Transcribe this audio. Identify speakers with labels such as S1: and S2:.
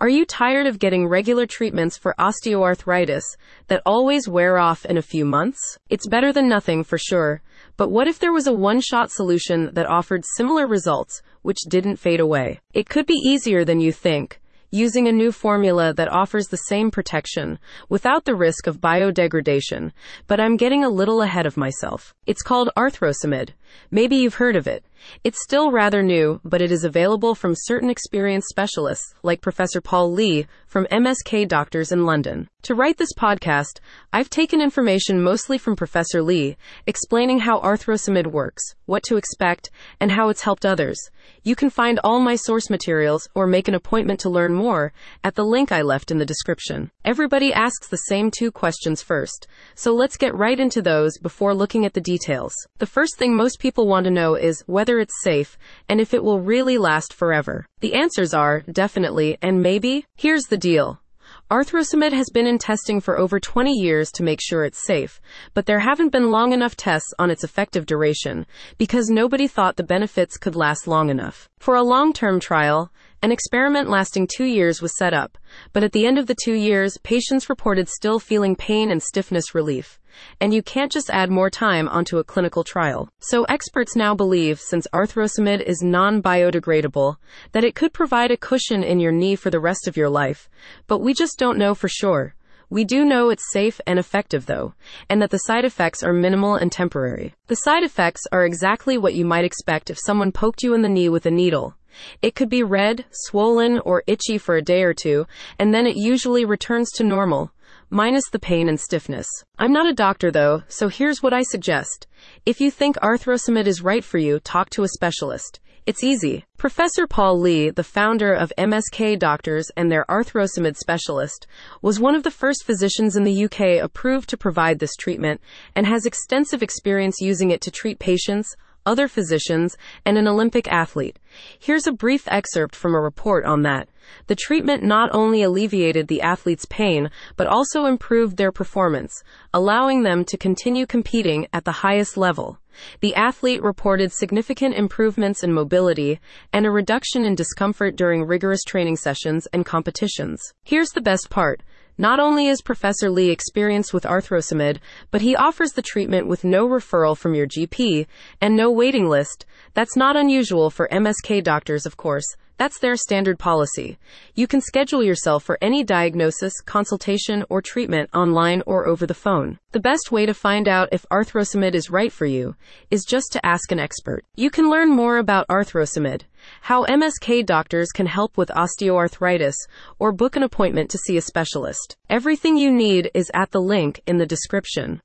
S1: Are you tired of getting regular treatments for osteoarthritis that always wear off in a few months? It's better than nothing for sure. But what if there was a one shot solution that offered similar results, which didn't fade away? It could be easier than you think using a new formula that offers the same protection without the risk of biodegradation, but I'm getting a little ahead of myself. It's called Arthrosamid. Maybe you've heard of it. It's still rather new, but it is available from certain experienced specialists, like Professor Paul Lee from MSK Doctors in London. To write this podcast, I've taken information mostly from Professor Lee, explaining how Arthrosamid works, what to expect, and how it's helped others. You can find all my source materials or make an appointment to learn more at the link I left in the description. Everybody asks the same two questions first, so let's get right into those before looking at the details. The first thing most people want to know is whether it's safe and if it will really last forever. The answers are definitely and maybe. Here's the deal. Arthrosamid has been in testing for over 20 years to make sure it's safe, but there haven't been long enough tests on its effective duration because nobody thought the benefits could last long enough. For a long term trial, an experiment lasting two years was set up, but at the end of the two years, patients reported still feeling pain and stiffness relief. And you can't just add more time onto a clinical trial. So experts now believe, since arthrosamid is non-biodegradable, that it could provide a cushion in your knee for the rest of your life. But we just don't know for sure. We do know it's safe and effective though, and that the side effects are minimal and temporary. The side effects are exactly what you might expect if someone poked you in the knee with a needle. It could be red, swollen, or itchy for a day or two, and then it usually returns to normal, minus the pain and stiffness. I'm not a doctor though, so here's what I suggest. If you think arthrosamid is right for you, talk to a specialist. It's easy. Professor Paul Lee, the founder of MSK Doctors and their arthrosamid specialist, was one of the first physicians in the UK approved to provide this treatment and has extensive experience using it to treat patients, other physicians, and an Olympic athlete. Here's a brief excerpt from a report on that. The treatment not only alleviated the athlete's pain, but also improved their performance, allowing them to continue competing at the highest level. The athlete reported significant improvements in mobility and a reduction in discomfort during rigorous training sessions and competitions. Here's the best part. Not only is Professor Lee experienced with arthrosamid, but he offers the treatment with no referral from your GP and no waiting list. That's not unusual for MSK doctors, of course. That's their standard policy. You can schedule yourself for any diagnosis, consultation, or treatment online or over the phone. The best way to find out if arthrosamid is right for you is just to ask an expert. You can learn more about arthrosamid, how MSK doctors can help with osteoarthritis, or book an appointment to see a specialist. Everything you need is at the link in the description.